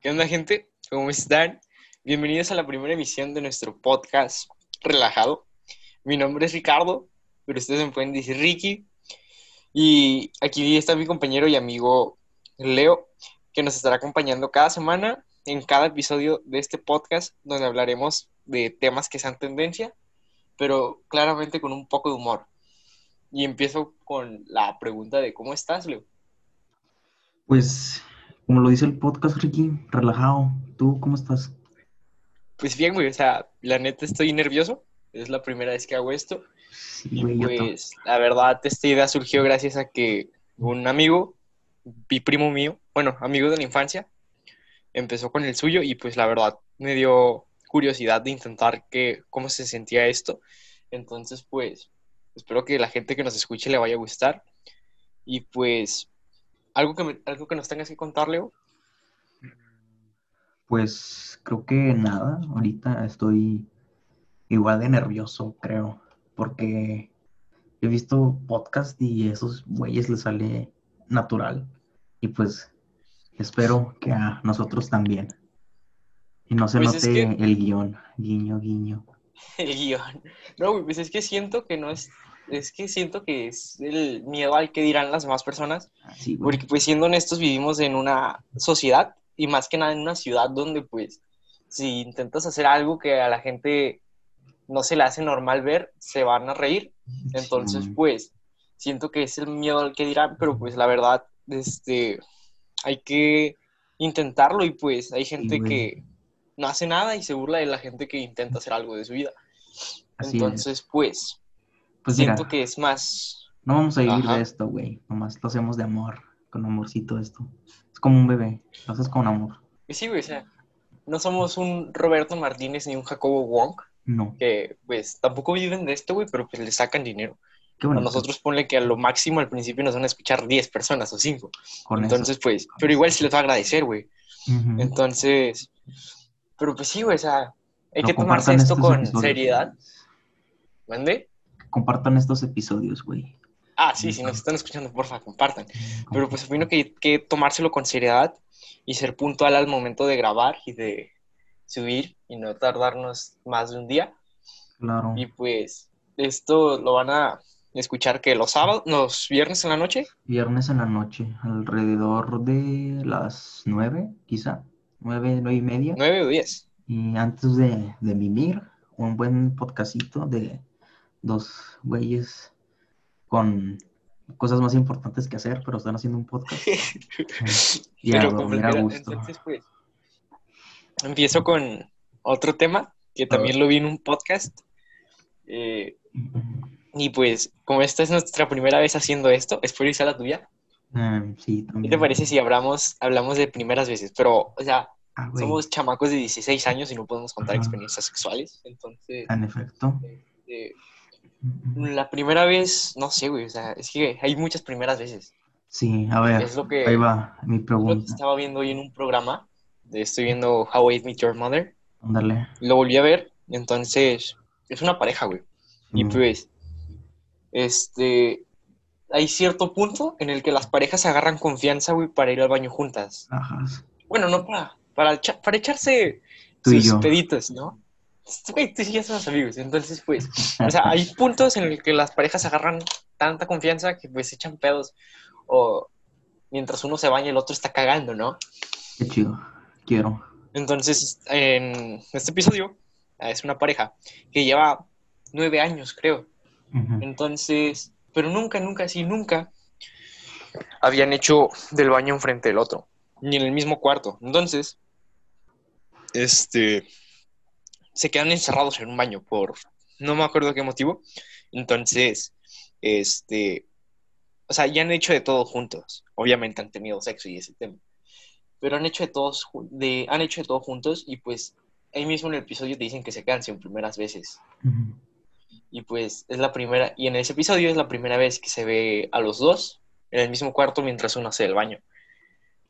¿Qué onda, gente? ¿Cómo están? Bienvenidos a la primera emisión de nuestro podcast relajado. Mi nombre es Ricardo, pero ustedes me pueden decir Ricky. Y aquí está mi compañero y amigo Leo, que nos estará acompañando cada semana en cada episodio de este podcast, donde hablaremos de temas que sean tendencia, pero claramente con un poco de humor. Y empiezo con la pregunta de ¿cómo estás, Leo? Pues, como lo dice el podcast, Ricky, relajado. ¿Tú cómo estás? Pues bien, güey, o sea, la neta estoy nervioso. Es la primera vez que hago esto. Sí, Y pues, la verdad, esta idea surgió gracias a que un amigo, mi primo mío, bueno, amigo de la infancia, empezó con el suyo y pues la verdad me dio curiosidad de intentar que, cómo se sentía esto. Entonces, pues, espero que la gente que nos escuche le vaya a gustar. Y pues, algo que, me- algo que nos tengas que contar, Leo. Pues creo que nada, ahorita estoy igual de nervioso, creo, porque he visto podcast y a esos güeyes les sale natural y pues espero que a nosotros también. Y no se Pues es note que- el guion, guiño, guiño. El guion. No, güey, pues es que siento que no es, es que siento que es el miedo al que dirán las demás personas. Así, güey. Porque pues siendo honestos vivimos en una sociedad y más que nada en una ciudad donde pues si intentas hacer algo que a la gente no se le hace normal ver, se van a reír. Entonces Sí, pues siento que es el miedo al que dirán, pero pues la verdad, este, hay que intentarlo y pues hay gente que no hace nada y se burla de la gente que intenta hacer algo de su vida. Así es. Entonces pues mira, siento que es más no vamos a vivir Ajá. de esto, güey. Nomás lo hacemos de amor, con amorcito esto. Es como un bebé, lo haces con amor. Y sí, güey, o sea, no somos un Roberto Martínez ni un Jacobo Wong, No. que pues tampoco viven de esto, güey, pero pues le sacan dinero. Qué A nosotros ponle que a lo máximo al principio nos van a escuchar 10 personas o 5. con Entonces, pues, pero igual se les va a agradecer, güey. eso. Entonces, pero pues sí, güey, o sea, hay No que tomarse esto con episodios, seriedad. ¿Mande? Compartan estos episodios, güey. Ah, sí, si nos están escuchando, porfa, compartan. Pero pues opino que hay que tomárselo con seriedad y ser puntual al momento de grabar y de subir y no tardarnos más de un día. Claro. Y pues esto lo van a escuchar que los sábados, los viernes en la noche. Viernes en la noche, alrededor de las nueve, quizá. Nueve, nueve y media. Nueve o diez. Y antes de, de mimir, un buen podcastito de dos güeyes con cosas más importantes que hacer, pero están haciendo un podcast. Y a dormir a gusto. entonces pues empiezo con otro tema que también lo vi en un podcast. Eh, y pues como esta es nuestra primera vez haciendo esto, espero que sea la tuya. Eh, sí, ¿Qué también. te parece si hablamos, hablamos de primeras veces? Pero, o sea, Ah, somos chamacos de 16 años y no podemos contar experiencias sexuales. Entonces, En efecto. eh, la primera vez, no sé, güey, o sea, es que hay muchas primeras veces. Sí, a ver, Es lo que, ahí va mi que pregunta. estaba viendo hoy en un programa. de- Estoy viendo How I Met Your Mother. Ándale. Lo volví a ver, entonces, es una pareja, güey. Y pues, este, hay cierto punto en el que las parejas agarran confianza, güey, para ir al baño juntas. Ajá. Bueno, no para, para, para echarse Tú sus peditos, ¿no? Güey, tú y yo somos amigos, entonces, pues, o sea, hay puntos en el que las parejas agarran tanta confianza que, pues, echan pedos o mientras uno se baña el otro está cagando, ¿no? Qué chido. Quiero. Entonces, en este episodio ah, es una pareja que lleva nueve años, creo. Entonces, pero nunca, nunca, sí, nunca habían hecho del baño enfrente del otro, ni en el mismo cuarto. Entonces, este, se quedan encerrados en un baño por, no me acuerdo qué motivo. Entonces, este, o sea, ya han hecho de todo juntos. Obviamente han tenido sexo y ese tema. Pero han hecho de todos, de, han hecho de todo juntos y pues ahí mismo en el episodio te dicen que se sin primeras veces. Ujú. Y pues es la primera, y en ese episodio es la primera vez que se ve a los dos en el mismo cuarto mientras uno hace el baño.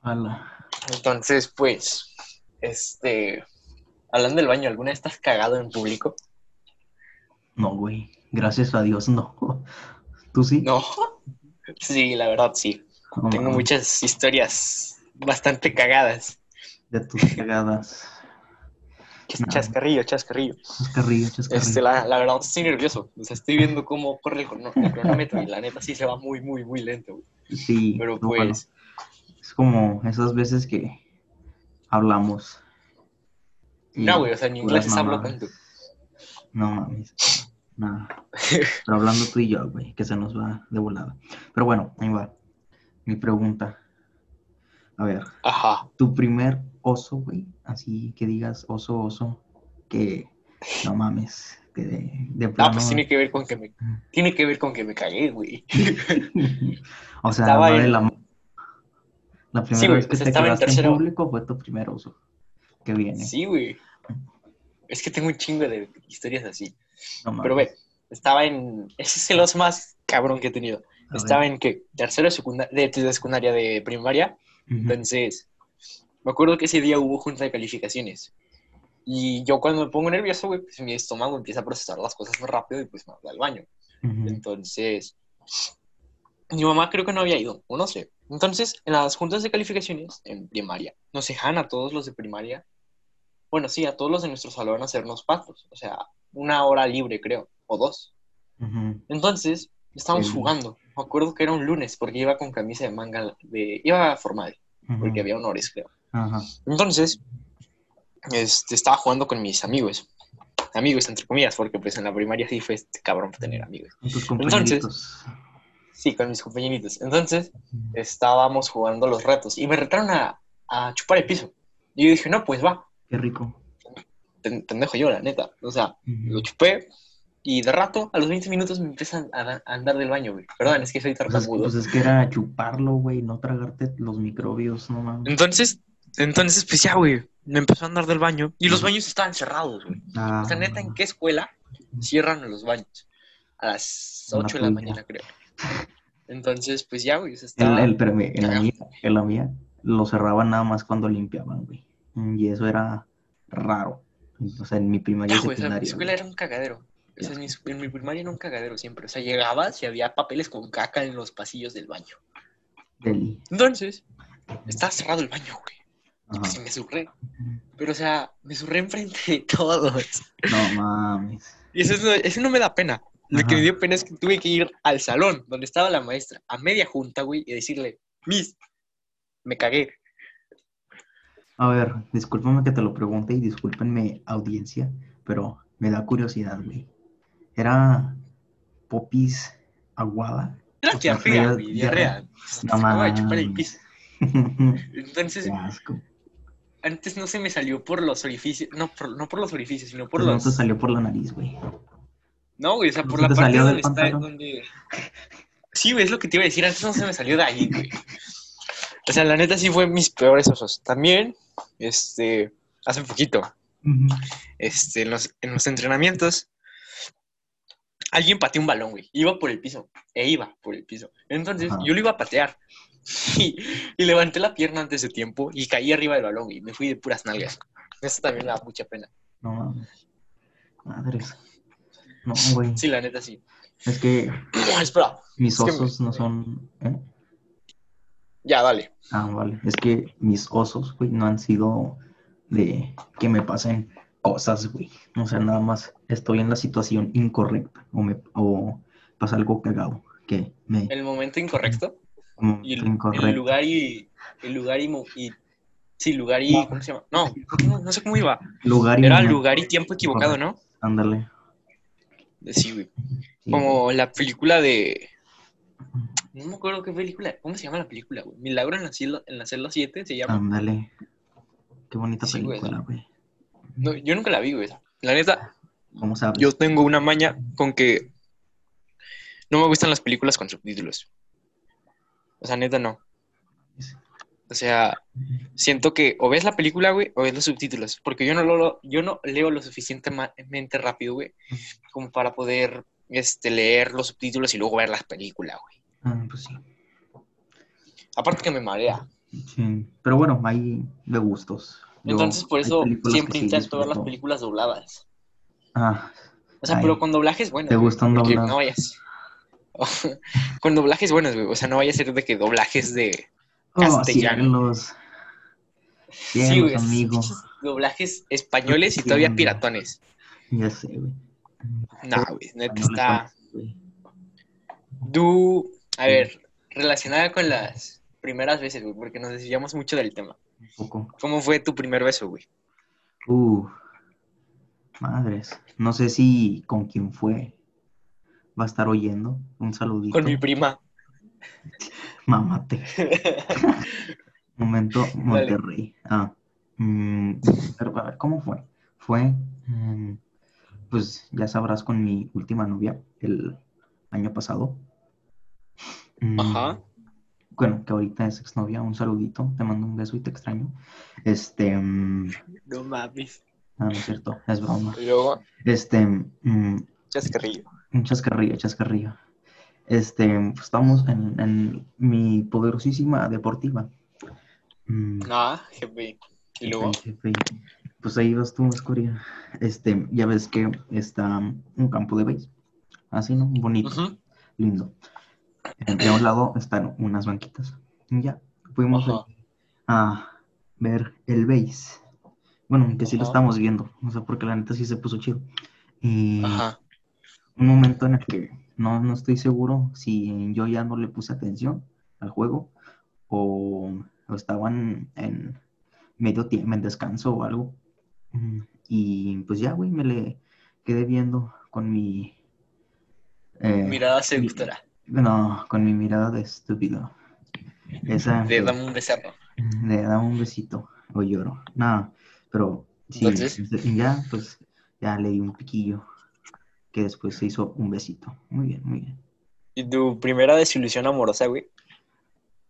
Ala. Entonces, pues, este, hablando del baño, ¿alguna vez estás cagado en público? No, güey. Gracias a Dios, no. ¿Tú sí? No. Sí, la verdad sí. Tengo muchas historias bastante cagadas. de tus cagadas. Chas- Chascarrillo, chascarrillo. Chascarrillo, chascarrillo. Este, la, la verdad estoy nervioso. O sea, estoy viendo cómo corre el, crono- el cronómetro y la neta sí se va muy, muy, muy lento, güey. Sí, Pero no, bueno, pues, es como esas veces que hablamos. No, güey, o sea, en inglés mamadas. tanto. No mames. No. Pero hablando tú y yo, güey, que se nos va de volada. Pero bueno, ahí va. Mi pregunta. A ver, Ajá. tu primer oso, güey, así que digas oso, oso, que no mames, que de, de Ah, plano. pues tiene que ver con que me, tiene que ver con que me cagué, güey. o sea, Estaba en- la. La primera Sí, vez que pues te estaba en quedaste en tercero. público fue tu primer oso. Que viene. Sí, güey. Es que tengo un chingo de historias así. No. Pero ve, estaba en. Ese es el oso más cabrón que he tenido. A Estaba ver. en que tercero de secundaria, de, de secundaria de primaria. Entonces, me acuerdo que ese día hubo junta de calificaciones. Y yo cuando me pongo nervioso, güey, pues mi estómago empieza a procesar las cosas más rápido y pues me voy al baño. Entonces, mi mamá creo que no había ido, o no sé. Entonces, en las juntas de calificaciones en primaria, nos dejan a todos los de primaria, bueno, sí, a todos los de nuestro salón hacernos patos. O sea, una hora libre, creo, o dos. Entonces, estábamos Sí. jugando. Me acuerdo que era un lunes, porque iba con camisa de manga, de, iba formal, Ujú. porque había honores, creo. Entonces, este, estaba jugando con mis amigos. Amigos, entre comillas, porque pues en la primaria sí fue este cabrón tener amigos. Entonces. Sí, con mis compañeritos. Entonces, estábamos jugando los retos y me retaron a, a chupar el piso. Y yo dije, no, pues va, Qué rico. ten- pendejo yo, la neta. O sea, lo chupé y de rato, a los 20 minutos me empiezan a, da- a andar del baño, güey. Perdón, es que soy Pues es, tartamudo. pues es que era chuparlo, güey, no tragarte los microbios, no mames. Entonces, entonces, pues ya, güey, me empezó a andar del baño y los baños estaban cerrados, güey. Ah, O sea, neta, ¿en qué escuela cierran los baños? A las En la 8 de la mañana, creo. Entonces, pues ya, güey, En, estaba... el, espérame, en la mía, en la mía lo cerraban nada más cuando limpiaban, güey. Y eso era raro. O sea, en mi primaria Ya, güey, o sea, mi escuela era un cagadero. O sea, en mi, en mi primaria era un cagadero siempre. O sea, llegabas y había papeles con caca en los pasillos del baño. Deli. Entonces, estaba cerrado el baño, güey. Y pues me zurré. Pero, o sea, me zurré enfrente de todos. No mames. Y eso, es eso no me da pena. Lo que me dio pena es que tuve que ir al salón donde estaba la maestra a media junta, güey, y decirle, Miss, me cagué. A ver, discúlpame que te lo pregunte y discúlpenme audiencia, pero me da curiosidad, güey. ¿Era popis aguada? Era diarrea, güey, diarrea. Se No mames. Entonces, Qué asco. antes no se me salió por los orificios, no por, no por los orificios, sino por Pues no los... te salió por la nariz, güey. No, güey, o sea, ¿No por la te parte donde está, donde... Sí, güey, es lo que te iba a decir, antes no se me salió de ahí, güey. O sea, la neta sí fue mis peores osos. También, este, hace poquito, este, en los, en los entrenamientos, alguien pateó un balón, güey. Iba por el piso, e iba por el piso. Entonces, Ajá. yo lo iba a patear. Y, y levanté la pierna antes de tiempo y caí arriba del balón, y me fui de puras nalgas. Eso también me da mucha pena. No mames. Madres. No, güey. Sí, la neta sí. Es que Espera, mis Es que me- osos no son. ¿eh? ya, dale. Ah, vale. Es que mis osos, güey, no han sido de que me pasen cosas, güey. O sea, nada más estoy en la situación incorrecta o me o pasa algo cagado que me El momento incorrecto. como Y el, incorrecto. el lugar y. El lugar y, y. Sí, lugar y. ¿Cómo se llama? No, no, no sé cómo iba. lugar y Era momento. lugar y tiempo equivocado, ¿no? Ándale. Sí, güey. Como la película de. No me acuerdo qué película. ¿Cómo se llama la película, güey? Milagro en la, celda, en la celda 7 se llama. Ándale. Qué bonita Sí, película, güey. No, yo nunca la vi, güey. La neta, ¿Cómo sabes? yo tengo una maña con que. No me gustan las películas con subtítulos. O sea, neta, no. O sea, siento que o ves la película, güey, o ves los subtítulos. Porque yo no, lo, yo no leo lo suficientemente rápido, güey, como para poder este, leer los subtítulos y luego ver las películas, güey. Ah, pues sí. Aparte que me marea. Sí. Pero bueno, hay de gustos. Yo- Entonces, por eso siempre sí intento ver las películas dobladas. Ah, O sea, Ay. pero con doblajes buenos. ¿Te gustan dobladas? No vayas. con doblajes buenos, güey. O sea, no vaya a ser de que doblajes de. Oh, Castellano. cielos. Sí, güey. amigo. Doblajes españoles y todavía piratones. Ya sé, güey. No, güey, neta está. Tú, a ver, relacionada con las primeras veces, güey, porque nos desviamos mucho del tema. Un poco. ¿Cómo fue tu primer beso, güey? Uh, madres. No sé si con quién fue. Va a estar oyendo. Un saludito. Con mi prima. Mámate. Momento Monterrey. Ah. mm, pero, a ver, ¿cómo fue? Fue, mm, pues ya sabrás, con mi última novia el año pasado. Mm, Ajá. Bueno, que ahorita es exnovia. Un saludito. Te mando un beso y te extraño. Este. No mames. ah, no es cierto. Es broma. Luego, Este. chascarrillo. Un chascarrillo, chascarrillo. Este, estamos en, en mi poderosísima deportiva. Mm, Ah, jefe. Y luego, jefe. Pues ahí vas tú, Escoria. Este, ya ves que está un campo de béis. Así, ¿no? Bonito, lindo. De un lado están unas banquitas. Y ya, fuimos a ver el béis. Bueno, que sí lo estamos viendo. O sea, porque la neta sí se puso chido. Y Ajá. un momento en el que no, no estoy seguro si yo ya no le puse atención al juego o, o estaban en medio tiempo, en descanso o algo. Y pues ya, güey, me le quedé viendo con mi... eh, Mirada seductora. no, con mi mirada de estúpido. Esa De que- dame un becerro. le da un besito o lloro. Nada, pero sí, Entonces- ya, pues ya le di un piquillo que después se hizo un besito. Muy bien, muy bien. ¿Y tu primera desilusión amorosa, güey?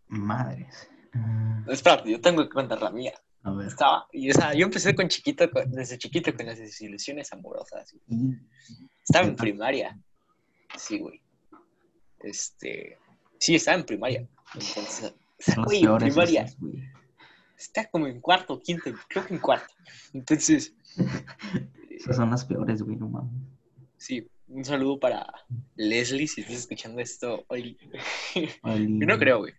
Madres. Ah, Espérate, yo tengo que contar la mía. a ver. Estaba, y, o sea, yo empecé con chiquito, con- desde chiquito con las desilusiones amorosas. güey. Estaba en primaria. Sí, güey. Este. Sí, estaba en primaria. Entonces, güey, en primaria. esas, güey. Está como en cuarto, quinto, creo que en cuarto. Entonces, Esas son las peores, güey, no mames. Sí, un saludo para Leslie, si estás escuchando esto hoy. Ay, Yo no creo, güey.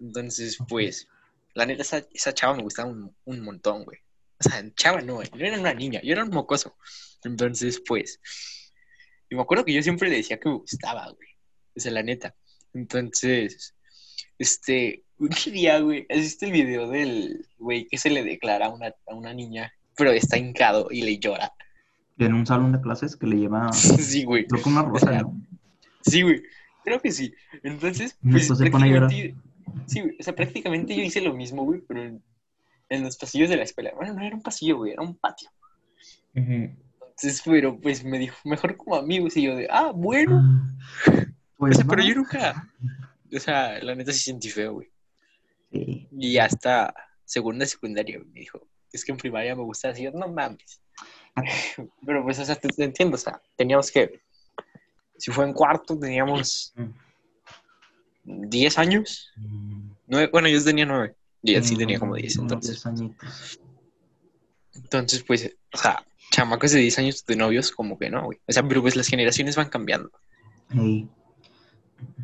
Entonces, pues, la neta, esa, esa chava me gustaba un, un montón, güey. O sea, chava no, güey. Yo era una niña, yo era un mocoso. Entonces, pues, y me acuerdo que yo siempre le decía que me gustaba, güey. O sea, la neta. Entonces, este, un día, güey, ¿has visto el video del güey que se le declara a una, a una niña, pero está hincado y le llora? En un salón de clases que le lleva, Sí, güey. creo que una rosa, ¿no? Sí, güey. Creo que sí. Entonces, Y pues después se pone a llorar. prácticamente. Sí, güey. O sea, prácticamente yo hice lo mismo, güey, pero en, en los pasillos de la escuela. Bueno, no era un pasillo, güey, era un patio. Entonces, pero pues me dijo, mejor como amigos. Y yo de, ah, bueno. O Pues sea, pero yo nunca. O sea, la neta sí sentí feo, güey. Sí. Y hasta segunda de secundaria, güey, me dijo, es que en primaria me gusta así. Yo, no mames. pero pues, o sea, te, te entiendo, o sea, teníamos que. Si fue en cuarto, teníamos 10 años. Mm, Nueve, bueno, yo tenía nueve. Y él sí mm, tenía como 10, unos entonces. 10 añitos. Entonces, pues, o sea, chamacos de 10 años de novios, como que no, güey. O sea, pero pues las generaciones van cambiando.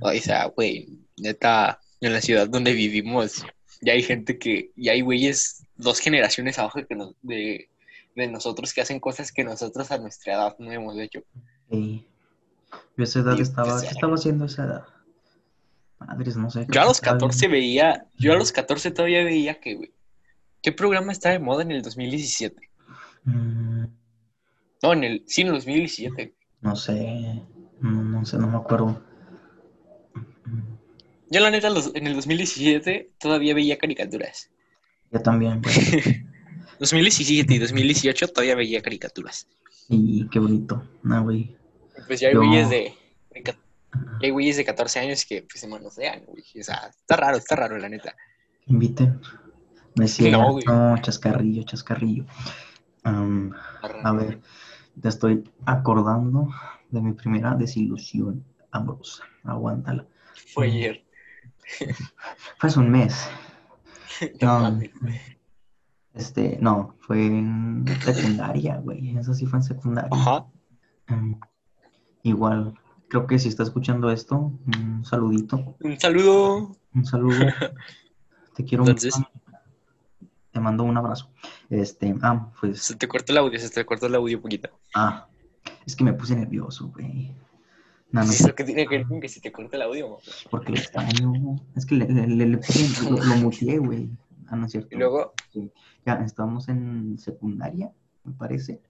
O sea, güey, neta, en la ciudad donde vivimos, ya hay gente que, ya hay güeyes dos generaciones abajo que nos- de, de nosotros que hacen cosas que nosotros a nuestra edad no hemos hecho. ey. Yo a esa edad Y, estaba, pues, ¿qué estaba haciendo a esa edad? Madres, no sé. Yo a los estaba 14 veía, yo a los 14 todavía veía que, güey, ¿qué programa está de moda en el 2017? Mm, No, en el, sí, en el 2017. no sé, no, no sé, no me acuerdo. Yo la neta los- en el 2017 todavía veía caricaturas. Yo también, güey. 2017 y 2018 todavía veía caricaturas. Y qué bonito. No, güey. Pues ya hay Yo- güeyes de, de ca- ya hay güeyes de 14 años que pues se manosean, güey. O sea, está raro, está raro, la neta. Inviten. Me decía, No, güey. no, chascarrillo, chascarrillo. A ver, te estoy acordando de mi primera desilusión amorosa. Aguántala. Fue ayer. Fue hace un mes. No No, mames. Este, no, fue en secundaria, güey. Eso sí fue en secundaria. Ajá. Em, igual, creo que si está escuchando esto, un saludito, Un saludo. un saludo. Te quiero Entonces. mucho. Te mando un abrazo. Este, ah, pues. Se te cortó el audio, se te cortó el audio un poquito. Ah, es que me puse nervioso, güey. No, no, ¿Eso qué tiene que ver con que se te corta el audio? porque lo extraño. Es que le, le, le, le lo, lo muteé, güey. Ah, no es cierto. Y luego, Ya, estamos en secundaria, me parece.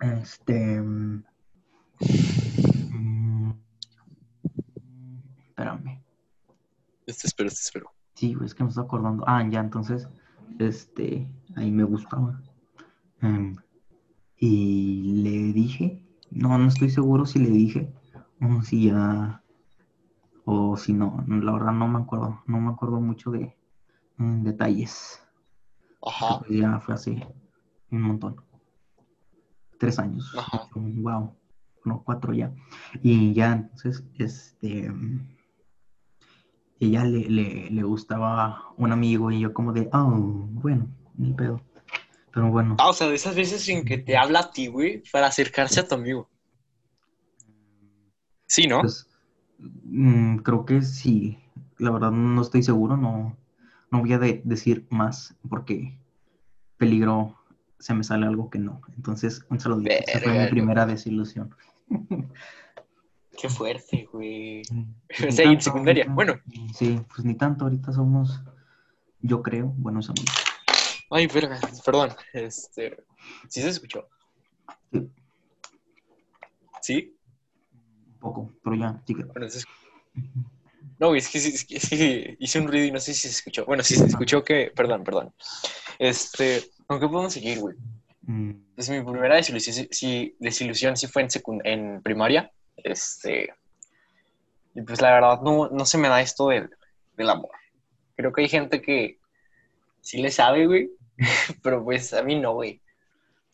Este. mm, Espérame. te espero, te espero. Sí, es que me estoy acordando. Ah, ya, entonces, este, ahí me gustaba. Em, y le dije, no, no estoy seguro si le dije, o si ya, o si no, la verdad no me acuerdo, no me acuerdo mucho de detalles. Ajá. Pues ya fue hace un montón. Tres años. Ajá. Wow. No, cuatro ya. Y ya, entonces, este. Ella le, le, le gustaba un amigo y yo como de, oh, bueno, ni pedo. Pero bueno. Ah, o sea, de esas veces en que te habla a ti, güey, para acercarse a tu amigo. Sí, ¿no? Pues, mm, creo que sí. La verdad no estoy seguro, no, no voy a de- decir más porque peligro se me sale algo que no. Entonces, un saludito. Esa fue mi Verga, primera desilusión. Qué fuerte, güey. O sea, en secundaria. ahorita- Bueno. Sí, pues ni tanto, ahorita somos, yo creo, buenos amigos. Ay, verga, perdón. Este. ¿Sí se escuchó? Sí. ¿Sí? Un poco, pero ya, sigue. Bueno, se escu- No, es que, es que- es que hice un ruido y no sé si se escuchó. Bueno, sí se escuchó que. Perdón, perdón. Este. ¿Con qué podemos seguir, güey? Mm, Pues mi primera desilusión sí, desilusión sí fue en, en primaria. Este. Y pues la verdad no, no se me da esto del, del amor. Creo que hay gente que sí le sabe, güey. Pero pues a mí no, güey.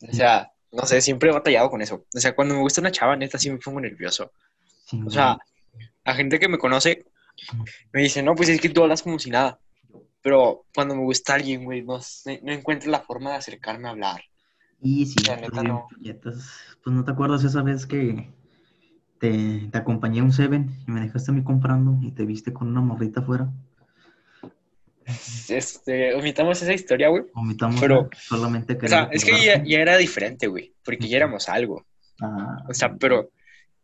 O sea, no sé, siempre he batallado con eso. O sea, cuando me gusta una chava, neta, sí me pongo nervioso. sí, O sea, a gente que me conoce me dice, no, pues es que tú hablas como si nada. Pero cuando me gusta alguien, güey, no, sé, no encuentro la forma de acercarme a hablar. y sí, la neta no. Pues no te acuerdas esa vez que te, te acompañé a un Seven y me dejaste a mí comprando y te viste con una morrita afuera. Este, omitamos esa historia, güey. Vomitamos Pero- solamente que O sea, es que ya, ya era diferente, güey, porque ya éramos algo. Ah, O sea, pero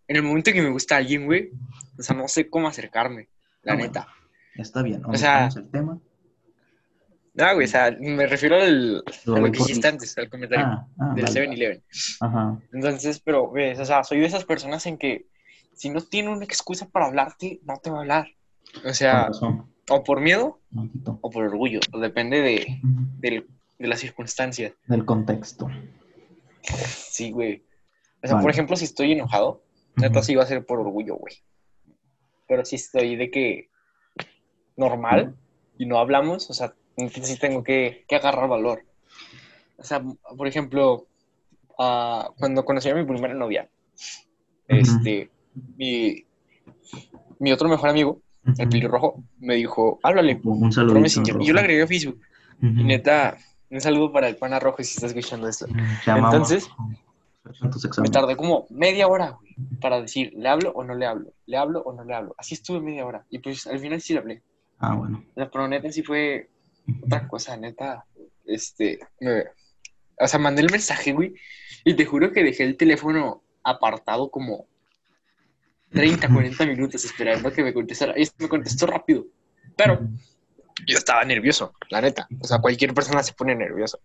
en el momento que me gusta alguien, güey, o sea, no sé cómo acercarme, la Ah, bueno. neta. está bien, o sea, el tema. No, güey, o sea, me refiero al, Lo a lo que dijiste antes, al comentario Ah, ah, del vale, 7-Eleven. Ajá. Entonces, pero, ves, o sea, soy de esas personas en que si no tiene una excusa para hablarte, no te va a hablar. O sea, o por miedo o por orgullo, o depende de, Ujú. del- de las circunstancias. Del contexto. Sí, güey. O sea, Vale. por ejemplo, si estoy enojado, neta sí va a ser por orgullo, güey. Pero si estoy de que normal y no hablamos, o sea, sí tengo que, que agarrar valor. O sea, por ejemplo, ah, cuando conocí a mi primera novia, este, mi, mi otro mejor amigo, el Ujú. pelirrojo, me dijo, háblale, Un saludo. Y yo le agregué a Facebook. Y neta, un saludo para el pana rojo si estás escuchando esto. Entonces, Me tardé como media hora, güey, para decir, ¿le hablo o no le hablo? ¿Le hablo o no le hablo? Así estuve media hora. Y pues al final sí le hablé. Ah, bueno. Sea, Pero neta sí fue otra cosa, neta. Este, me- o sea, mandé el mensaje, güey. Y te juro que dejé el teléfono apartado como 30, 40 minutos esperando que me contestara. Y me contestó rápido. Pero yo estaba nervioso, la neta. O sea, cualquier persona se pone nervioso.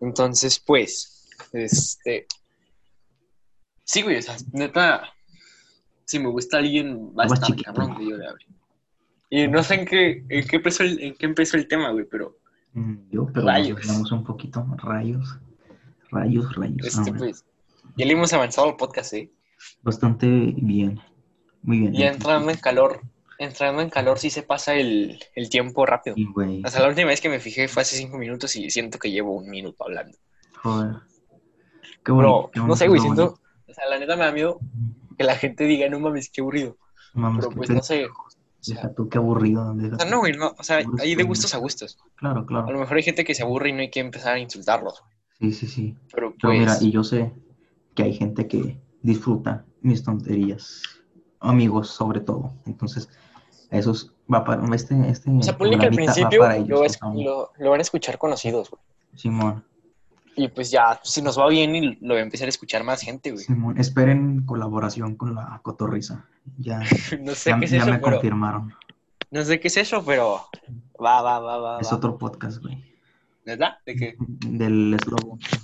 Entonces, pues, este. Sí, güey, o sea, neta. Si me gusta alguien, va a estar cabrón que yo le hable. Y no sé en qué, en qué, empezó, el, en qué empezó el tema, güey, pero Mm, Yo, pero Rayos. nos un poquito. Rayos. Rayos, rayos. Este, bueno. pues, ya le hemos avanzado al podcast, ¿eh? Bastante bien. Muy bien. Y ya entrando en calor, entrando en calor sí se pasa el, el tiempo rápido. Sí, güey. Sea, la última vez que me fijé fue hace cinco minutos y siento que llevo un minuto hablando. Joder. Qué qué no sé, güey, siento, sea, la neta me da miedo que la gente diga, no mames, qué aburrido. Mames, Pero pues no sé, o sea, Deja tú, qué aburrido. deja o sea, no, güey, no, o sea, hay de gustos a gustos. Claro, A claro. lo mejor hay gente que se aburre y no hay que empezar a insultarlos, güey. Sí, sí, sí. Pero Pero mira, pues, y yo sé que hay gente que disfruta mis tonterías. Amigos, sobre todo. Entonces, Esos va para este, este O sea, ponle que al principio ellos, lo, es- lo van a escuchar conocidos, güey. Simón, Y pues ya, si nos va bien, y lo va a empezar a escuchar más gente, güey. Simón, esperen colaboración con la cotorriza. Ya, No sé ya, qué es ya eso, me pero... confirmaron. No sé qué es eso, pero... Va, va, va, va, Es va. otro podcast, güey. ¿Verdad? ¿De qué? Del Slobotsky.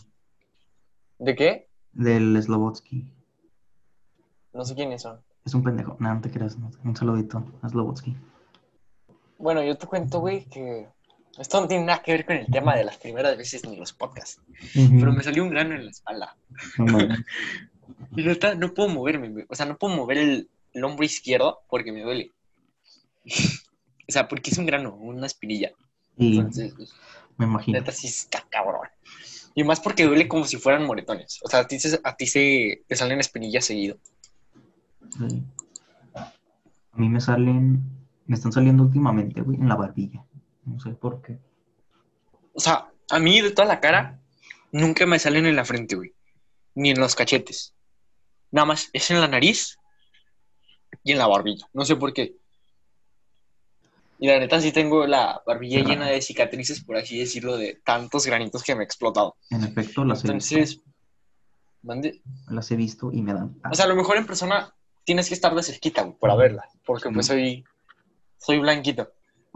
¿De qué? Del Slobotsky. No sé quiénes son. Es un pendejo. No, no te creas. no. Un saludito a Slobotsky. Bueno, yo te cuento, güey, que... Esto no tiene nada que ver con el tema de las primeras veces ni los podcasts. Pero me salió un grano en la espalda. No mames. Y neta, no puedo moverme. O sea, no puedo mover el, el hombro izquierdo porque me duele. o sea, porque es un grano, una espinilla. Y Entonces, pues, me imagino. neta, sí está cabrón. Y más porque duele como si fueran moretones. O sea, a ti, se- a ti se te salen espinillas seguido. Sí. A mí me salen, me están saliendo últimamente, güey, en la barbilla. No sé por qué. O sea, a mí de toda la cara, nunca me salen en la frente, güey. Ni en los cachetes. Nada más es en la nariz y en la barbilla. No sé por qué. Y la neta sí tengo la barbilla llena de cicatrices, por así decirlo, de tantos granitos que me he explotado. En efecto, las he, Entonces, mande- visto, las he visto y me dan. o sea, a lo mejor en persona tienes que estar de cerquita, güey, para verla. Porque pues soy, soy blanquito.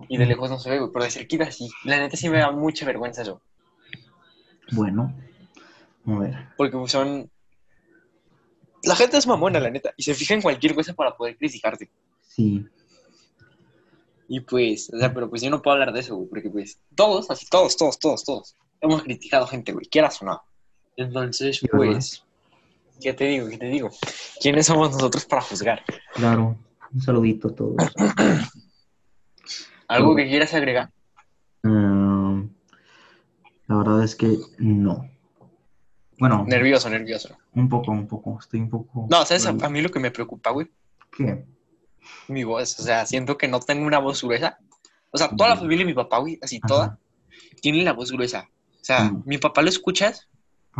Y de lejos no se ve, güey, pero de cerquita sí. La neta sí me da mucha vergüenza eso. bueno, a ver. Porque pues, son... La gente es mamona, la neta. Y se fija en cualquier cosa para poder criticarte. Sí, Y pues, o sea, pero pues yo no puedo hablar de eso, güey. Porque pues todos, así todos, todos, todos, todos. Hemos criticado gente, güey. Quieras o no. Entonces, pues... ¿Qué te digo? ¿Qué te digo? ¿Quiénes somos nosotros para juzgar? claro. Un saludito a todos. ¿Algo que quieras agregar? Mm, la verdad es que no. Bueno, Nervioso, nervioso. un poco, un poco. Estoy un poco. No, ¿sabes? A, a mí lo que me preocupa, güey, ¿Qué? mi voz. O sea, siento que no tengo una voz gruesa. O sea, toda la familia de mi papá, güey, así toda, tiene la voz gruesa. O sea, Mm. mi papá lo escuchas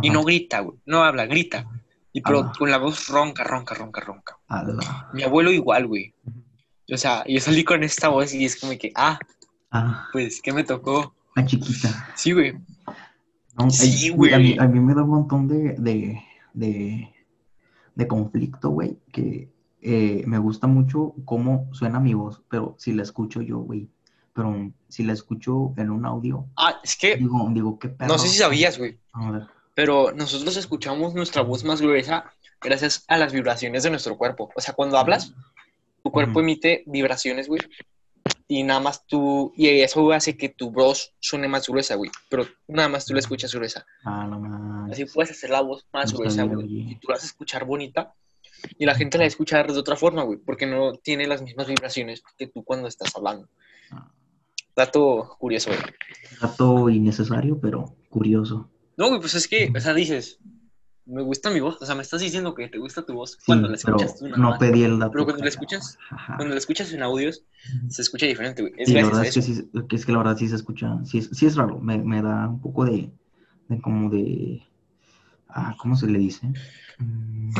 y Ajá. no grita, güey. No habla, grita. Y pero con la voz ronca, ronca, ronca, ronca. Mi abuelo igual, güey. O sea, yo salí con esta voz y es como que, ah, Ah, pues, ¿qué me tocó? la chiquita. Sí, güey. No, Sí, güey. A mí, a mí me da un montón de, de, de, de conflicto, güey, que eh, me gusta mucho cómo suena mi voz, pero si la escucho yo, güey, pero si la escucho en un audio, Ah, es que, digo, digo, qué perro. no sé si sabías, güey, A ver, pero nosotros escuchamos nuestra voz más gruesa gracias a las vibraciones de nuestro cuerpo. O sea, cuando hablas, tu cuerpo Ujú. emite vibraciones, güey. Y nada más tú, y eso hace que tu voz suene más gruesa, güey. Pero nada más tú la escuchas gruesa. ah, no más. Así puedes hacer la voz más No gruesa, güey. Y tú la vas a escuchar bonita. Y la gente la va a escuchar de otra forma, güey. Porque no tiene las mismas vibraciones que tú cuando estás hablando. Ah, Dato curioso, güey. Dato innecesario, pero curioso. No, güey, pues es que, o sea, dices, me gusta mi voz. O sea, me estás diciendo que te gusta tu voz Sí, cuando la escuchas tú no más. pedí el dato. Pero cuando la escuchas, Ajá. Cuando la escuchas en audios, se escucha diferente, güey. Es Sí, la verdad a es que sí, es que la verdad sí se escucha, sí es, sí es raro, me, me da un poco de, de como de, ah, ¿cómo se le dice? Mm,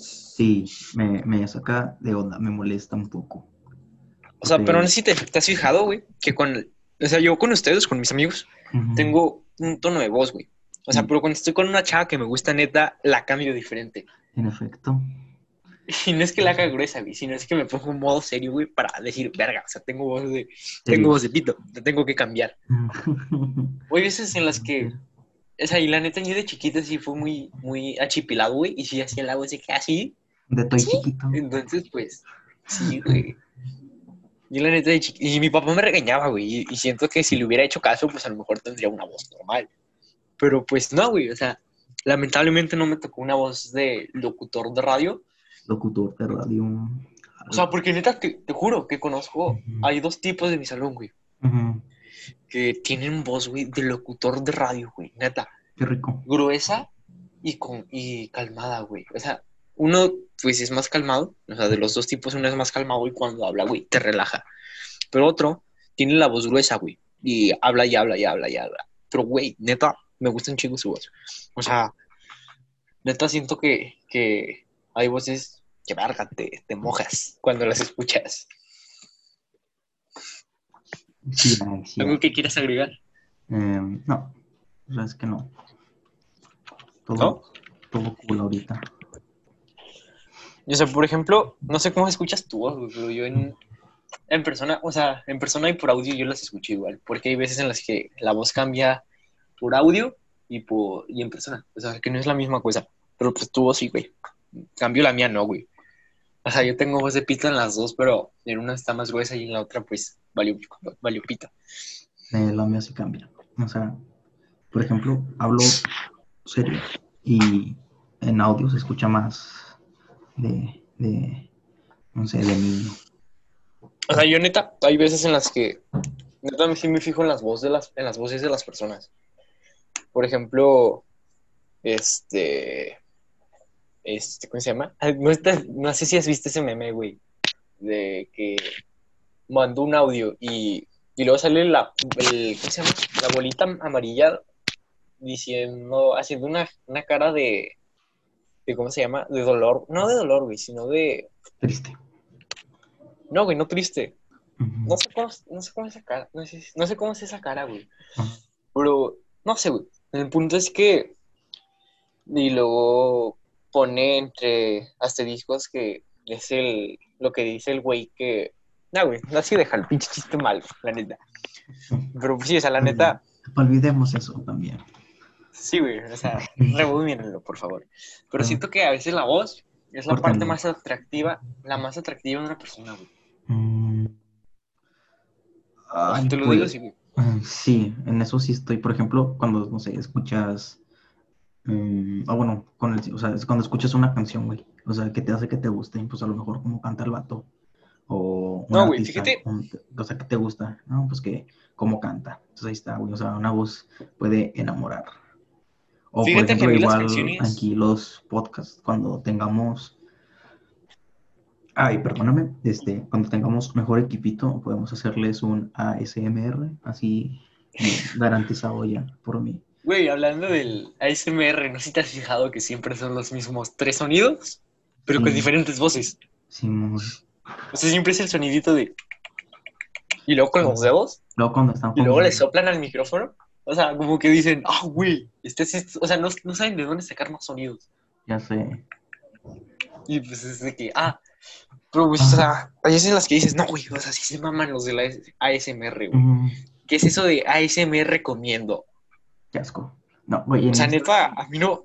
Sí, me, me saca de onda, me molesta un poco. O sea, pero no sé si te, te has fijado, güey, que con, o sea, yo con ustedes, con mis amigos, tengo un tono de voz, güey. O sea, Mm. pero cuando estoy con una chava que me gusta neta, la cambio diferente. En efecto. Y no es que la haga gruesa, güey, sino es que me pongo en modo serio, güey, para decir, verga, o sea, tengo voz de, tengo voz de pito, te tengo que cambiar. Hay veces en las que, o sea, y la neta, yo de chiquita sí fue muy, muy achipilado, güey, y sí hacía la voz de que así, De toy chiquito. Entonces, pues, sí, güey. Yo la neta de chiqui- Y mi papá me regañaba, güey. Y siento que si le hubiera hecho caso, pues a lo mejor tendría una voz normal. Pero pues no, güey. O sea, lamentablemente no me tocó una voz de locutor de radio. Locutor de radio. O sea, porque neta, te, te juro que conozco. Hay dos tipos de mi salón, güey. Que tienen voz, güey, de locutor de radio, güey. Neta. Qué rico. Gruesa y, con, y calmada, güey. O sea, uno, pues es más calmado. O sea, de los dos tipos, uno es más calmado y cuando habla, güey, te relaja. Pero otro tiene la voz gruesa, güey. Y habla y habla y habla y habla. Pero, güey, neta, me gusta un chingo su voz. O sea, neta siento que, que hay voces que, verga, te, te mojas cuando las escuchas. Sí. ¿Algo que quieras agregar? Em, no, o sea, es que no. Todo, ¿No? todo cool ahorita. Yo sé, por ejemplo, no sé cómo escuchas tu voz, pero yo en, en persona, o sea, en persona y por audio yo las escucho igual, porque hay veces en las que la voz cambia por audio y, por, y en persona, o sea, que no es la misma cosa, pero pues tu voz sí, güey. Cambio la mía no, güey. O sea, yo tengo voz de pita en las dos, pero en una está más gruesa y en la otra, pues, valió, valió pita. Eh, la mía sí cambia. O sea, por ejemplo, hablo serio y en audio se escucha más de, de no sé, de niño. O sea, yo neta, hay veces en las que neta sí me fijo en las voces de las, en las voces de las personas. Por ejemplo, este, este, ¿cómo se llama? No, está- no sé si has visto ese meme, güey, de que mandó un audio y, y luego sale la, el, ¿cómo se llama? La bolita amarilla diciendo, haciendo una, una cara de, de, ¿cómo se llama? De dolor, no de dolor, güey, sino de, Triste. no, güey, no triste. No sé cómo, no sé cómo es esa cara, no sé, no sé cómo es esa cara, güey. Pero, no sé, güey. El punto es que. Y luego pone entre asteriscos que es el, lo que dice el güey que. No, güey, no así deja el pinche chiste mal, la neta. Pero pues sí, o sea, la neta, Olvidemos eso también. sí, güey, o sea, rebobínenlo, por favor. Pero Ah. siento que a veces la voz es la parte más atractiva, la más atractiva de una persona, güey. Mm. Ay, Te lo pues, digo así, güey. Mm, Sí, en eso sí estoy. Por ejemplo, cuando, no sé, escuchas. mm, ah, bueno, con el, o sea, es cuando escuchas una canción, güey. O sea, que te hace que te guste, pues a lo mejor como canta el vato. O un No, güey, fíjate. un- o sea, que te gusta. No, pues que cómo canta. Entonces ahí está, güey. O sea, una voz puede enamorar. O Fíjate por que ejemplo, las igual canciones- aquí los podcasts, cuando tengamos. Ay, perdóname, este, cuando tengamos mejor equipito, podemos hacerles un ASMR, así eh, garantizado ya por mí. Güey, hablando del ASMR, no si te has fijado que siempre son los mismos tres sonidos, pero con Sí. diferentes voces. Simón. O sea, siempre es el sonidito de... Y luego con los dedos, Luego cuando están y luego le soplan al micrófono. O sea, como que dicen, ah, güey, este es esto". O sea, no, no saben de dónde sacar más sonidos. Ya sé. Y pues es de que, ah, pero pues, o sea, hay veces en las que dices, no, güey, o sea, sí se maman los de la ASMR, güey. Mm, ¿Qué es eso de ASMR comiendo? qué asco. No, güey, O sea, neta, a mí no,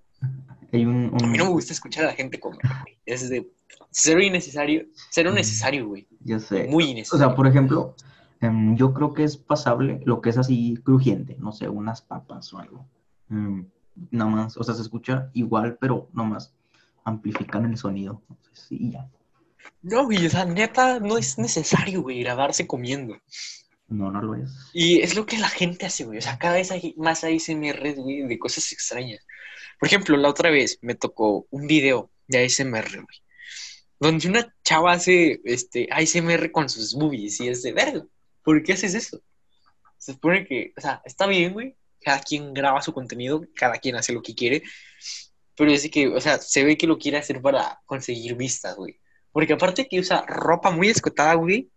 hay un, un- A mí no me gusta escuchar a la gente comer, güey. Es de cero innecesario, cero necesario, güey. Ya sé. Muy O innecesario. sea, por ejemplo, em, yo creo que es pasable lo que es así crujiente, no sé, unas papas o algo. Mm, nada más, o sea, se escucha igual, pero nomás amplifican el sonido. Entonces, sí, ya. No, güey, o sea, neta, no es necesario, güey, grabarse comiendo. No, no lo es. Y es lo que la gente hace, güey. O sea, cada vez hay más ASMR, güey, de cosas extrañas. Por ejemplo, la otra vez me tocó un video de ASMR, güey. Donde una chava hace este, ASMR con sus boobies y es de verga. ¿Por qué haces eso? Se supone que, o sea, está bien, güey. Cada quien graba su contenido, cada quien hace lo que quiere. Pero es que, o sea, se ve que lo quiere hacer para conseguir vistas, güey. Porque aparte que usa ropa muy escotada, güey.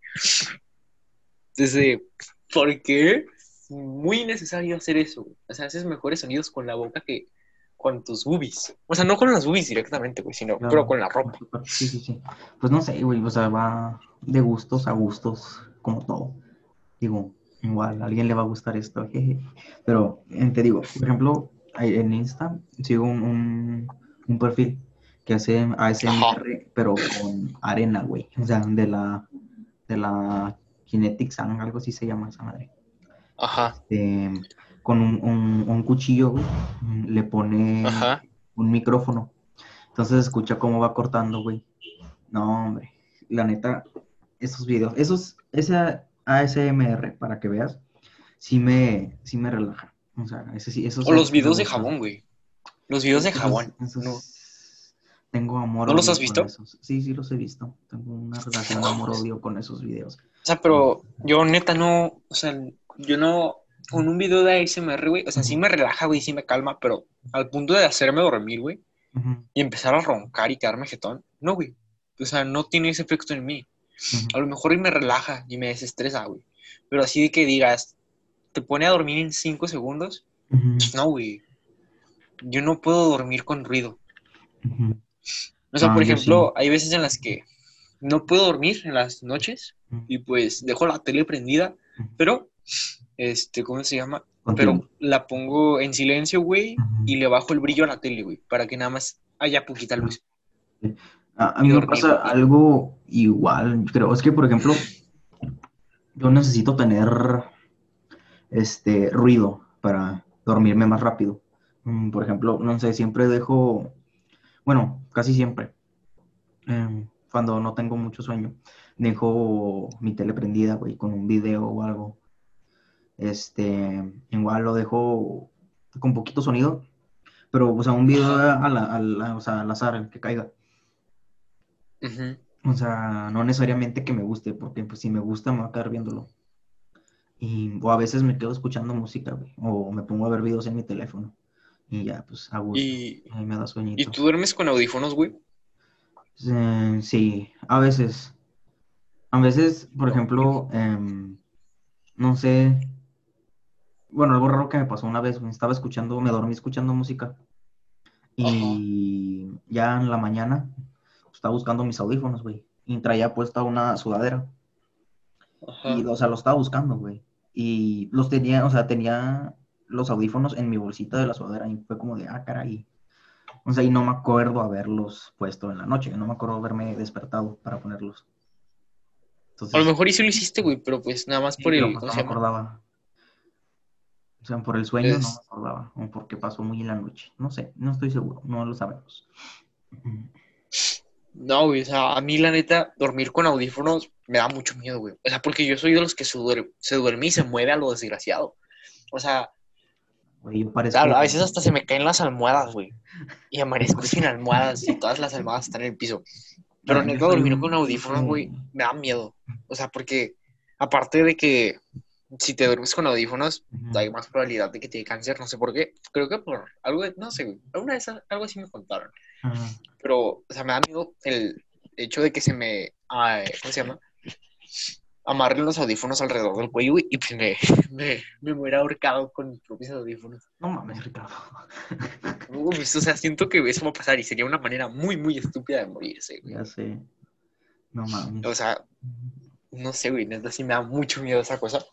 Desde, ¿por qué? Muy necesario hacer eso, güey. O sea, haces mejores sonidos con la boca que con tus boobies. O sea, no con las boobies directamente, güey, sino, Claro. pero con la ropa. Sí, sí, sí. Pues no sé, güey, o sea, va de gustos a gustos, como todo. Digo, igual, a alguien le va a gustar esto, jeje. Pero eh, te digo, por ejemplo, en Insta sigo un, un, un perfil que hace ASMR, pero con arena, güey. O sea, de la, de la Kinetic Sand, algo así se llama esa madre. Ajá, Eh, con un, un, un cuchillo, güey, le pone ajá. un micrófono. Entonces escucha cómo va cortando, güey. No, hombre. La neta, esos videos, esos, ese ASMR, para que veas, sí me, sí me relaja. O sea, ese sí, esos O los videos de jabón, güey. Los videos de Esos- jabón. esos- No. Tengo amor ¿No los has visto? esos. Sí, sí los he visto. Tengo una relación de amor-odio con esos videos. O sea, pero yo neta no, o sea, yo no, con un video de ASMR, güey, o sea, sí me relaja, güey, sí me calma, pero al punto de hacerme dormir, güey, y empezar a roncar y quedarme jetón, no, güey. O sea, no tiene ese efecto en mí. A lo mejor y me relaja y me desestresa, güey. Pero así de que digas, te pone a dormir en cinco segundos. Ujú, Pues no, güey. Yo no puedo dormir con ruido. O sea, Ah, por ejemplo, hay veces en las que no puedo dormir en las noches y pues dejo la tele prendida, pero, este, ¿cómo se llama? Pero la pongo en silencio, güey, y le bajo el brillo a la tele, güey, para que nada más haya poquita luz. A, a mí me pasa algo igual, creo. Es que, por ejemplo, yo necesito tener este ruido para dormirme más rápido. Mm, Por ejemplo, no sé, siempre dejo, bueno, casi siempre, em, cuando no tengo mucho sueño, dejo mi tele prendida, güey, con un video o algo. Este, igual lo dejo con poquito sonido, pero, o sea, un video a la- a la- o sea, al azar, el que caiga. O sea, no necesariamente que me guste, porque pues si me gusta me va a quedar viéndolo. Y, o a veces me quedo escuchando música, güey, o me pongo a ver videos en mi teléfono. Y ya, pues, a gusto. Y, Ahí me da ¿Y sueñito. tú duermes con audífonos, güey? Eh, sí, a veces. A veces, por ejemplo, em, no sé. Bueno, algo raro que me pasó una vez, güey, estaba escuchando, me dormí escuchando música. Y ya en la mañana estaba buscando mis audífonos, güey. Y traía puesta una sudadera. Ajá. Y, o sea, lo estaba buscando, güey. Y los tenía, o sea, tenía los audífonos en mi bolsita de la sudadera y fue como de, ah, caray. O sea, y no me acuerdo haberlos puesto en la noche, no me acuerdo haberme despertado para ponerlos. Entonces, A lo mejor y sí lo hiciste, güey, pero pues nada más sí, por el, pues ¿cómo no se me acordaba. O sea, por el sueño no me acordaba, o porque pasó muy en la noche. No sé, no estoy seguro, no lo sabemos. No, güey, o sea, a mí la neta, dormir con audífonos me da mucho miedo, güey. O sea, porque yo soy de los que se duerme, se duerme y se mueve a lo desgraciado. O sea, Güey, yo parezco... a, a veces hasta se me caen las almohadas, güey. Y amanezco sin almohadas y todas las almohadas están en el piso. Pero neta, dormir con audífonos, güey, me da miedo. O sea, porque aparte de que si te duermes con audífonos, hay más probabilidad de que te dé cáncer, no sé por qué. Creo que por algo, de- no sé, güey. Alguna vez algo así me contaron. Pero, o sea, me da miedo el hecho de que se me, ah, ¿cómo se llama? Amarren los audífonos alrededor del cuello güey, y pues me, me, me muera ahorcado con mis propios audífonos. No mames, Ricardo. Uy, pues, o sea, siento que eso va a pasar y sería una manera muy, muy estúpida de morirse, güey. ya sé. No mames. O sea, no sé, güey, neta sí me da mucho miedo esa cosa.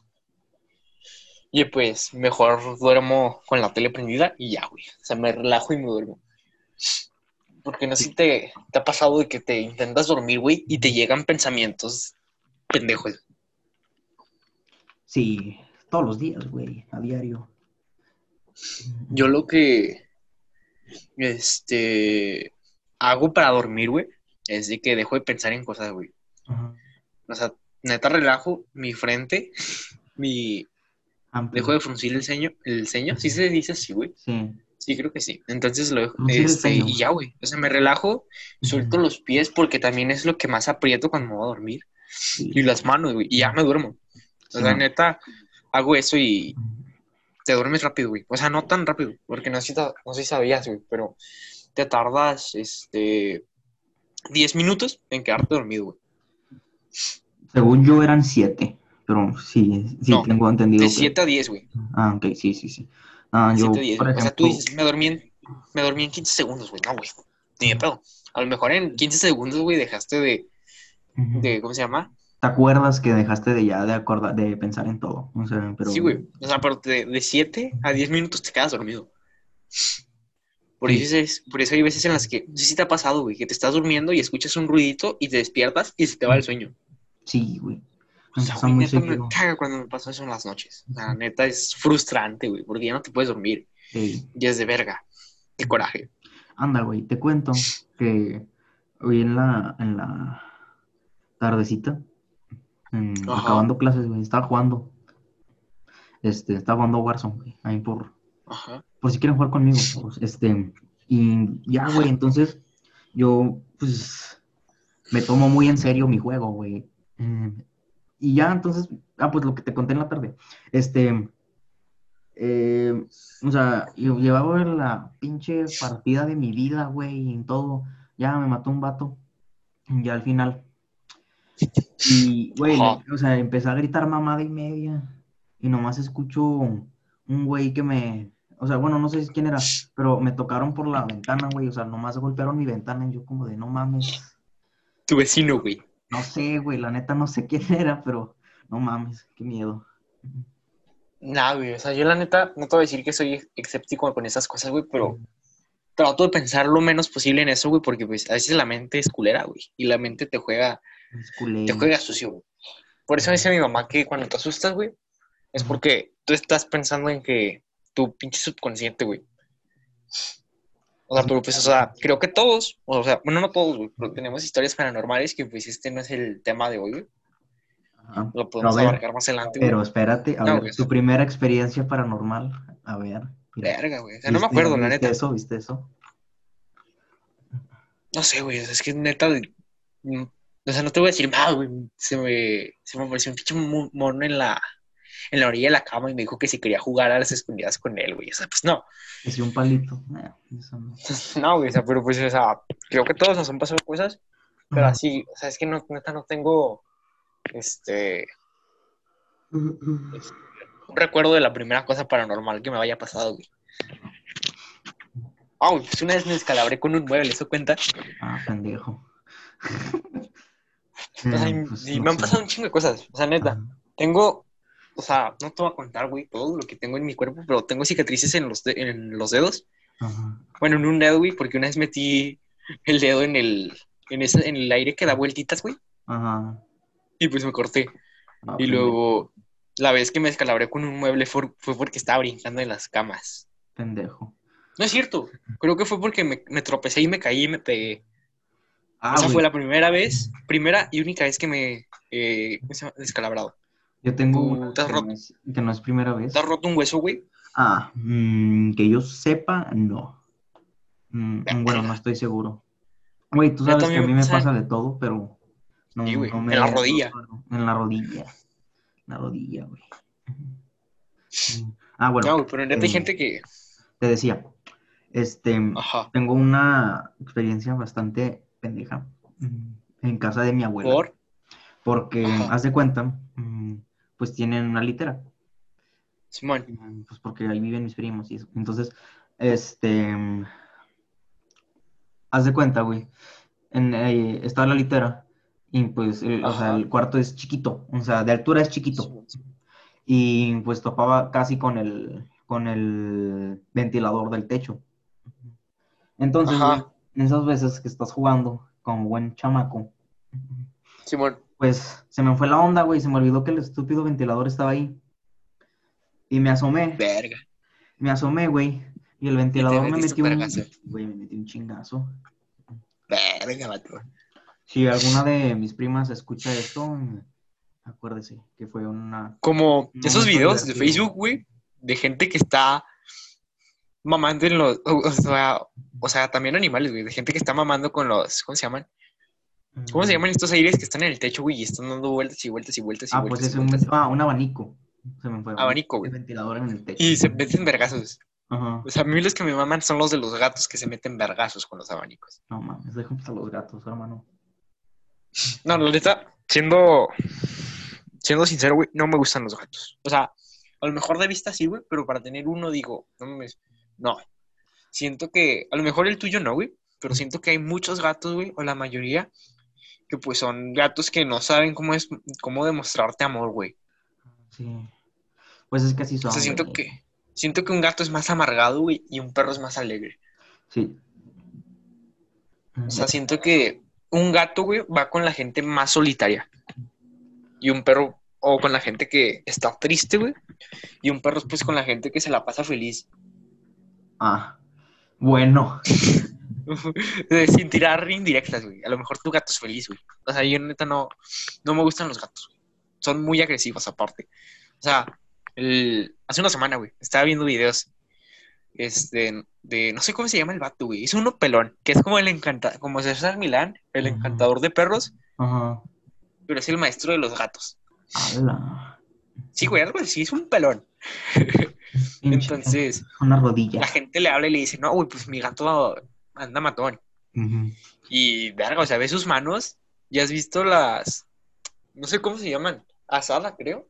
Y pues mejor duermo con la tele prendida y ya, güey. O sea, me relajo y me duermo. Porque no sé si te, te ha pasado de que te intentas dormir, güey, y te llegan pensamientos pendejos. Sí, todos los días, güey, a diario. Yo lo que este hago para dormir, güey, es de que dejo de pensar en cosas, güey. Ajá. O sea, neta relajo mi frente, mi Amplio. dejo de fruncir el ceño, el ceño, sí se dice así, güey. Sí. Sí, creo que sí. Entonces lo dejo, este, y ya, güey. O sea, me relajo, suelto los pies porque también es lo que más aprieto cuando me voy a dormir. Sí. Y las manos, güey, y ya me duermo. O sea, Sí. neta, hago eso y te duermes rápido, güey. O sea, no tan rápido, porque no sé no sé si sabías, güey, pero te tardas, este, 10 minutos en quedarte dormido, güey. Según yo eran siete, pero sí, sí No, tengo entendido. De que- 7 a 10, güey. Ah, ok, sí, sí, sí. Ah, yo, 7 a 10. por O sea, tú ejemplo, dices, me dormí en, me dormí en 15 segundos, güey. No, güey. Ni de pedo. A lo mejor en 15 segundos, güey, dejaste de, ujú. de, ¿cómo se llama? ¿Te acuerdas que dejaste de ya de acordar, de pensar en todo? O sea, pero... Sí, güey. O sea, pero de, de 7 a 10 minutos te quedas dormido. Por Sí. eso, es, por eso hay veces en las que, no sé si te ha pasado, güey, que te estás durmiendo y escuchas un ruidito y te despiertas y se te va el sueño. Sí, güey. O sea, güey, neta me caga cuando me pasa eso en las noches. Sea, neta es frustrante, güey, porque ya no te puedes dormir. Sí. Y es de verga. Qué coraje. Anda, güey, te cuento que hoy en la, en la tardecita, en- acabando clases, güey, estaba jugando. Este, estaba jugando Warzone, güey, ahí por, Ajá. por si quieren jugar conmigo, pues, este, y ya, güey, entonces yo, pues, me tomo muy en serio mi juego, güey. Mm, Y ya, entonces, ah, pues lo que te conté en la tarde, este, eh, o sea, yo llevaba la pinche partida de mi vida, güey, y todo, ya me mató un vato, y al final, Y, güey, o sea, empecé a gritar mamada y media. Y nomás escucho un güey que me. O sea, bueno, no sé quién era, pero me tocaron por la ventana, güey. O sea, nomás golpearon mi ventana y yo, como de no mames. Tu vecino, güey. No sé, güey, la neta no sé quién era, pero no mames, qué miedo. Nah, güey, o sea, yo la neta, no te voy a decir que soy escéptico con esas cosas, güey, pero trato de pensar lo menos posible en eso, güey, porque pues a veces la mente es culera, güey, y la mente te juega, Es culé. te juega sucio, güey. Por eso dice mi mamá que cuando te asustas, güey, es porque tú estás pensando en que tu pinche subconsciente, güey. O sea, pero pues, o sea, creo que todos, o sea, bueno, no todos, güey, pero tenemos historias paranormales que pues este no es el tema de hoy, güey. Ajá. Lo podemos ver, abarcar más adelante, güey. Pero espérate, a No, ver, güey. tu primera experiencia paranormal. A ver. mira. Verga, güey. O sea, no me ¿Viste- acuerdo, la ¿viste neta. eso? ¿Viste eso? No sé, güey, es que neta, mm, o sea, no te voy a decir nada, güey. Se me, se me apareció un pinche mo- mono en la, en la orilla de la cama y me dijo que si quería jugar a las escondidas con él, güey. O sea, pues no. Es un palito. Eh, eso no. No, güey, o sea, pero pues, o sea, creo que todos nos han pasado cosas, pero así, o sea, es que no, neta, no tengo, este, un recuerdo de la primera cosa paranormal que me haya pasado, güey. Ah, güey, pues una vez me descalabré con un mueble, ¿eso cuenta? Ah, pendejo. O sea, y- Mm, pues, y no me han pasado un chingo de cosas, o sea, neta. Ajá. Tengo, o sea, no te voy a contar, güey, todo lo que tengo en mi cuerpo, pero tengo cicatrices en los, de- en los dedos. Ajá. Bueno, en un dedo, güey, porque una vez metí el dedo en el, en ese, en el aire que da vueltitas, güey, Ajá. y pues me corté. Ah, Y pendejo, luego, la vez que me descalabré con un mueble fue, fue porque estaba brincando en las camas. Pendejo. No es cierto, creo que fue porque me, me tropecé y me caí y me pegué. Ah, Esa güey, fue la primera vez, primera y única vez que me eh, descalabrado. Yo tengo una te has que roto. no, es, que no es primera vez. ¿Te has roto un hueso, güey? Ah, mm, que yo sepa, no. Mm, bueno, no estoy seguro. Güey, tú sabes que a mí me pasa- pasa de todo, pero no, Sí, güey, no en la rodilla. En la rodilla. En la rodilla, güey. Mm. Ah, bueno, No, pero neta hay eh, gente que... te decía, este, Ajá. tengo una experiencia bastante pendeja en casa de mi abuela. ¿Por? Porque, Ajá. haz de cuenta, pues tienen una litera. Simón. Pues porque ahí viven mis primos y eso. Entonces, este. Haz de cuenta, güey. En, eh, está la litera. Y pues, el, o sea, el cuarto es chiquito. O sea, de altura es chiquito. Y pues topaba casi con el, con el ventilador del techo. Entonces, Ajá. En esas veces que estás jugando como buen chamaco, Simón. pues se me fue la onda, güey. Se me olvidó que el estúpido ventilador estaba ahí. Y me asomé. Verga. Me asomé, güey. Y el ventilador me metió un. Güey, me metió un chingazo. Verga, vato. Si alguna de mis primas escucha esto, acuérdese que fue una... Como esos videos de. Facebook, güey, de gente que está mamando en los... O, o sea, o sea, también animales, güey, de gente que está mamando con los... ¿Cómo se llaman? ¿Cómo se llaman estos aires que están en el techo, güey, y están dando vueltas y vueltas y vueltas y Ah, pues vueltas? es y un... Ah, un abanico. Se me fue. Abanico, güey. ventilador en el techo. Y se meten vergazos. Ajá. O sea, a mí los que me maman son los de los gatos que se meten vergazos con los abanicos. No mames, deja a los gatos, hermano. No, la neta, siendo, siendo sincero, güey, no me gustan los gatos. O sea, a lo mejor de vista sí, güey, pero para tener uno digo, no mames, no. Siento que, a lo mejor el tuyo no, güey, pero siento que hay muchos gatos, güey, o la mayoría, que pues son gatos que no saben cómo es, cómo demostrarte amor, güey. Sí. Pues es que así son. O sea, siento güey. que, siento que un gato es más amargado, güey, y un perro es más alegre. Sí. O sea, siento que un gato, güey, va con la gente más solitaria. Y un perro, o con la gente que está triste, güey. Y un perro, pues, con la gente que se la pasa feliz. Ah, bueno. Eh, Sin tirar indirectas, güey. A lo mejor tu gato es feliz, güey. O sea, yo neta no, no me gustan los gatos. güey. Son muy agresivos, aparte. O sea, el- hace una semana, güey, estaba viendo videos este, de, no sé cómo se llama el vato, güey. Es uno pelón, que es como el encantador, como César Milán, el encantador de perros, Ajá. pero es el maestro de los gatos. Ala. Sí, güey, algo así, es un pelón. Entonces, Una rodilla. la gente le habla y le dice, no, güey, pues mi gato anda matón. Y, verga, o sea, ves sus manos, ya has visto las, no sé cómo se llaman, asada, creo.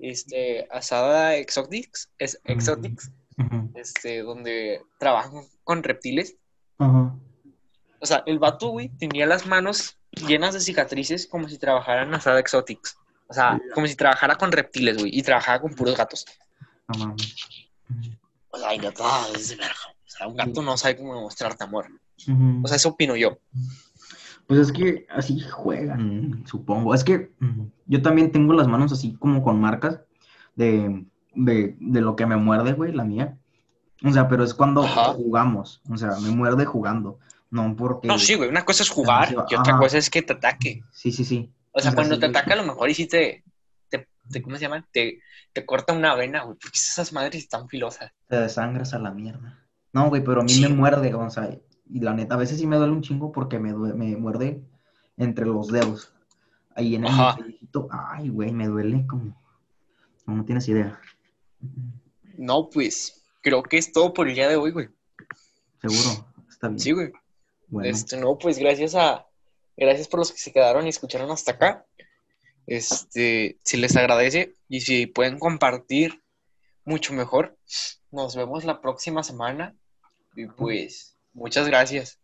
Este, asada exotics, es exotics, este, donde trabajan con reptiles. O sea, el vato, güey, tenía las manos llenas de cicatrices como si trabajara en asada exotics. O sea, como si trabajara con reptiles, güey, y trabajaba con puros gatos. No mames. O sea, y no, es de verga. O sea, un gato no sabe cómo mostrarte amor. Ujú. O sea, eso opino yo. Pues es que así juegan, supongo. Es que mm, yo también tengo las manos así como con marcas de, de, de lo que me muerde, güey, la mía. O sea, pero es cuando Ajá. jugamos. O sea, me muerde jugando. No porque. No, sí, güey, una cosa es jugar y otra Ajá. cosa es que te ataque. Sí, sí, sí. O sea, O sea, cuando sí, te ataca, a lo mejor y sí te, te, ¿cómo se llama? Te, te corta una vena, güey, porque esas madres están filosas. Te desangras a la mierda. No, güey, pero a mí Sí. me muerde, o sea, y la neta, a veces sí me duele un chingo porque me, me muerde entre los dedos. Ahí en el pellejito. Ay, güey, me duele como. No, no tienes idea. No, pues, creo que es todo por el día de hoy, güey. Seguro, está bien. Sí, güey. Bueno, Este, no, pues gracias a, gracias por los que se quedaron y escucharon hasta acá. Este, si les agradece y si pueden compartir, mucho mejor. Nos vemos la próxima semana y pues, muchas gracias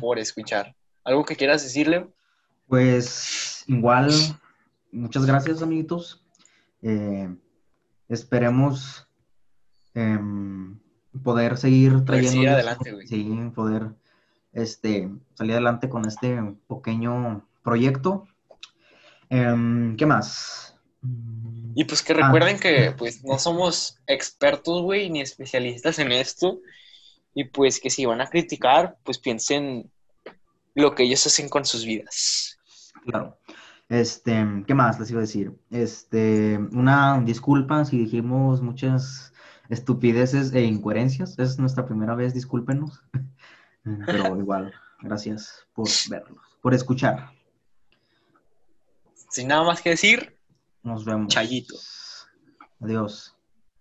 por escuchar. ¿Algo que quieras decirle? pues igual, muchas gracias, amiguitos. Eh, esperemos em, poder seguir trayendo. adelante, güey. Sí, poder este, salir adelante con este pequeño proyecto. Em, ¿qué más? Y pues que Ah. recuerden que pues no somos expertos, güey, ni especialistas en esto. Y pues que si van a criticar, pues piensen lo que ellos hacen con sus vidas. Claro. Este, ¿qué más les iba a decir? Este, una disculpa si dijimos muchas estupideces e incoherencias. Es nuestra primera vez, discúlpenos. Pero igual, gracias por verlos, por escuchar. Sin nada más que decir, Nos vemos. Chayito. Adiós.